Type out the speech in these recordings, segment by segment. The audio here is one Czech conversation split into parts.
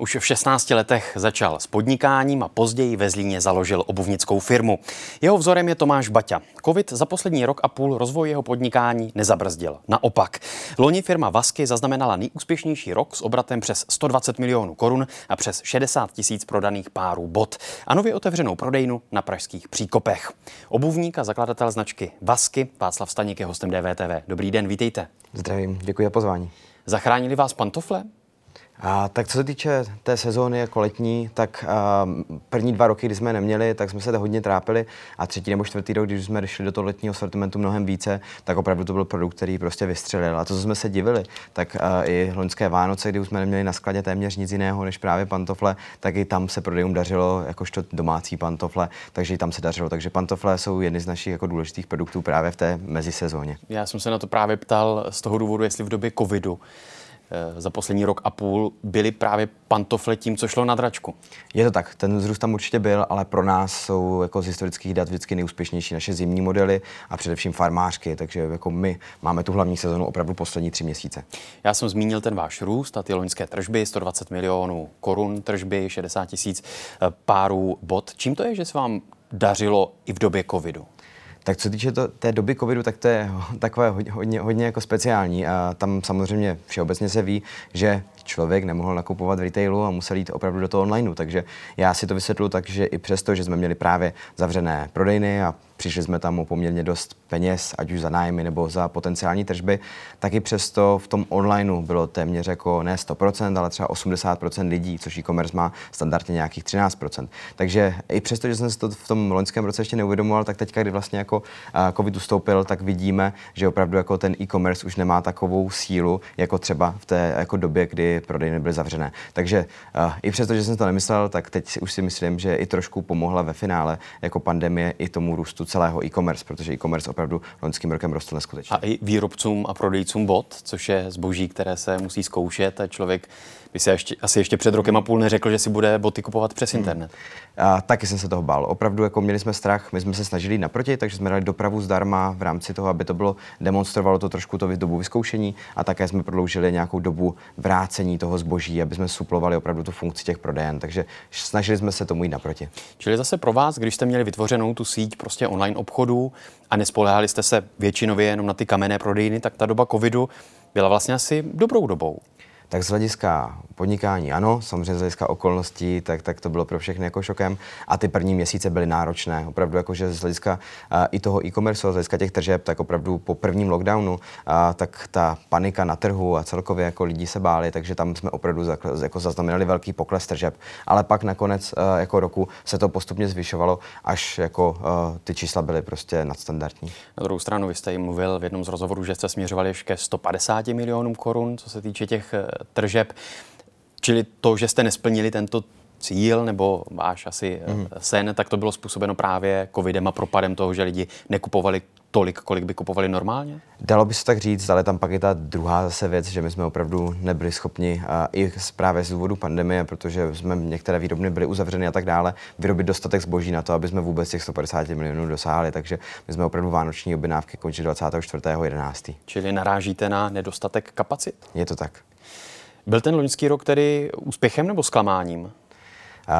Už v 16 letech začal s podnikáním a později ve Zlíně založil obuvnickou firmu. Jeho vzorem je Tomáš Baťa. Covid za poslední rok a půl rozvoj jeho podnikání nezabrzdil. Naopak. Loni firma Vasky zaznamenala nejúspěšnější rok s obratem přes 120 milionů korun a přes 60 tisíc prodaných párů bot a nově otevřenou prodejnu na pražských příkopech. Obuvník a zakladatel značky Vasky Václav Staněk je hostem DVTV. Dobrý den, vítejte. Zdravím, děkuji za pozvání. Zachránili vás pantofle? A, tak co se týče té sezóny jako letní, tak a, první dva roky, kdy jsme neměli, tak jsme se hodně trápili a třetí nebo čtvrtý rok, když jsme šli do toho letního sortimentu mnohem více, tak opravdu to byl produkt, který prostě vystřelil. A to, co jsme se divili, tak a, i loňské Vánoce, kdy už jsme neměli na skladě téměř nic jiného než právě pantofle, tak i tam se prodejům dařilo jakožto domácí pantofle, takže i tam se dařilo. Takže pantofle jsou jedny z našich jako důležitých produktů právě v té mezisezóně. Já jsem se na to právě ptal z toho důvodu, jestli v době covidu za poslední rok a půl byly právě pantofle tím, co šlo na dračku. Je to tak, ten vzrůst tam určitě byl, ale pro nás jsou jako z historických dat vždycky nejúspěšnější naše zimní modely a především farmářky, takže jako my máme tu hlavní sezonu opravdu poslední tři měsíce. Já jsem zmínil ten váš růst a ty loňské tržby, 120 milionů korun tržby, 60 tisíc eh, párů bot. Čím to je, že se vám dařilo i v době covidu? Tak co týče to, té doby covidu, tak to je takové hodně, hodně, jako speciální. A tam samozřejmě všeobecně se ví, že člověk nemohl nakupovat v retailu a musel jít opravdu do toho onlineu. Takže já si to vysvětlu tak, že i přesto, že jsme měli právě zavřené prodejny a přišli jsme tam o poměrně dost peněz, ať už za nájmy nebo za potenciální tržby, tak i přesto v tom onlineu bylo téměř jako ne 100%, ale třeba 80% lidí, což e-commerce má standardně nějakých 13%. Takže i přesto, že jsem si to v tom loňském roce ještě neuvědomoval, tak teďka, kdy vlastně jako COVID ustoupil, tak vidíme, že opravdu jako ten e-commerce už nemá takovou sílu, jako třeba v té jako době, kdy prodejny byly zavřené. Takže uh, i přesto, že jsem to nemyslel, tak teď už si myslím, že i trošku pomohla ve finále jako pandemie i tomu růstu celého e-commerce, protože e-commerce opravdu loňským rokem rostl neskutečně. A i výrobcům a prodejcům bot, což je zboží, které se musí zkoušet a člověk by si ještě, asi ještě před rokem a půl neřekl, že si bude boty kupovat přes hmm. internet. A taky jsem se toho bál. Opravdu jako měli jsme strach, my jsme se snažili naproti, takže jsme dali dopravu zdarma v rámci toho, aby to bylo, demonstrovalo to trošku to dobu vyzkoušení a také jsme prodloužili nějakou dobu vrácení toho zboží, aby jsme suplovali opravdu tu funkci těch prodejen. Takže snažili jsme se tomu jít naproti. Čili zase pro vás, když jste měli vytvořenou tu síť prostě online obchodů a nespolehali jste se většinově jenom na ty kamenné prodejny, tak ta doba covidu byla vlastně asi dobrou dobou. Tak z hlediska podnikání ano, samozřejmě z hlediska okolností, tak, tak to bylo pro všechny jako šokem. A ty první měsíce byly náročné. Opravdu jakože z hlediska uh, i toho e-commerce, z hlediska těch tržeb, tak opravdu po prvním lockdownu, uh, tak ta panika na trhu a celkově jako lidi se báli, takže tam jsme opravdu jako zaznamenali velký pokles tržeb. Ale pak nakonec uh, jako roku se to postupně zvyšovalo, až jako uh, ty čísla byly prostě nadstandardní. Na druhou stranu, vy jste jim mluvil v jednom z rozhovorů, že jste směřovali ještě ke 150 milionům korun, co se týče těch tržeb. Čili to, že jste nesplnili tento cíl nebo váš asi mm. sen, tak to bylo způsobeno právě covidem a propadem toho, že lidi nekupovali tolik, kolik by kupovali normálně? Dalo by se tak říct, ale tam pak je ta druhá zase věc, že my jsme opravdu nebyli schopni a i právě z důvodu pandemie, protože jsme některé výrobny byly uzavřeny a tak dále, vyrobit dostatek zboží na to, aby jsme vůbec těch 150 milionů dosáhli. Takže my jsme opravdu vánoční objednávky končili 24.11. Čili narážíte na nedostatek kapacit? Je to tak. Byl ten loňský rok tedy úspěchem nebo zklamáním?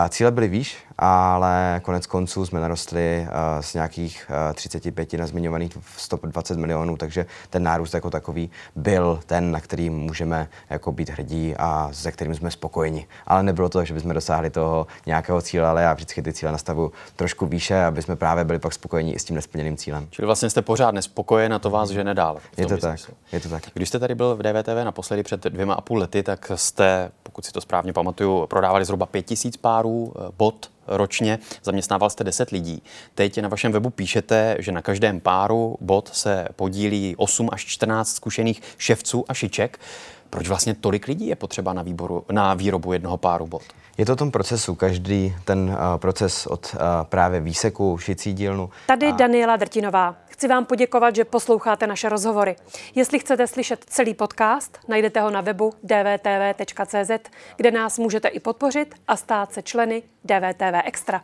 Cíle byly výš, ale konec konců jsme narostli uh, z nějakých uh, 35 na zmiňovaných 120 milionů, takže ten nárůst jako takový byl ten, na který můžeme jako být hrdí a se kterým jsme spokojeni. Ale nebylo to, že bychom dosáhli toho nějakého cíle, ale já vždycky ty cíle nastavu trošku výše, aby jsme právě byli pak spokojeni i s tím nesplněným cílem. Čili vlastně jste pořád nespokojen a to vás že nedál. Je to tak, je to tak. Když jste tady byl v DVTV naposledy před dvěma a půl lety, tak jste, pokud si to správně pamatuju, prodávali zhruba 5000 párů eh, bot ročně, zaměstnával jste 10 lidí. Teď na vašem webu píšete, že na každém páru bot se podílí 8 až 14 zkušených ševců a šiček. Proč vlastně tolik lidí je potřeba na, výboru, na výrobu jednoho páru bot? Je to o tom procesu, každý ten uh, proces od uh, právě výseku, šicí dílnu. Tady a... Daniela Drtinová. Chci vám poděkovat, že posloucháte naše rozhovory. Jestli chcete slyšet celý podcast, najdete ho na webu dvtv.cz, kde nás můžete i podpořit a stát se členy DVTV Extra.